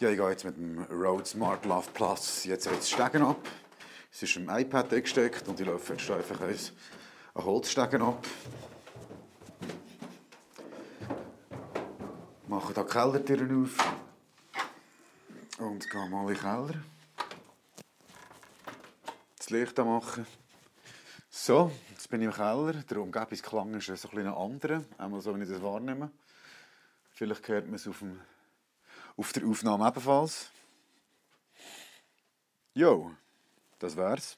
Ja, ich gehe jetzt mit dem Rode Smart Love Plus jetzt jetzt Stegen ab. Es ist im iPad eingesteckt und ich laufe jetzt einfach ein, Holzstegen ab. Mache da die Kellertüren auf und gehe mal in den Keller. Das Licht anmachen. So, jetzt bin ich im Keller. Der Umgebungsklang ist so ein bisschen anderer, einmal so, wenn ich das wahrnehme. Vielleicht hört man es auf, dem, auf der Aufnahme ebenfalls. Jo, das wär's.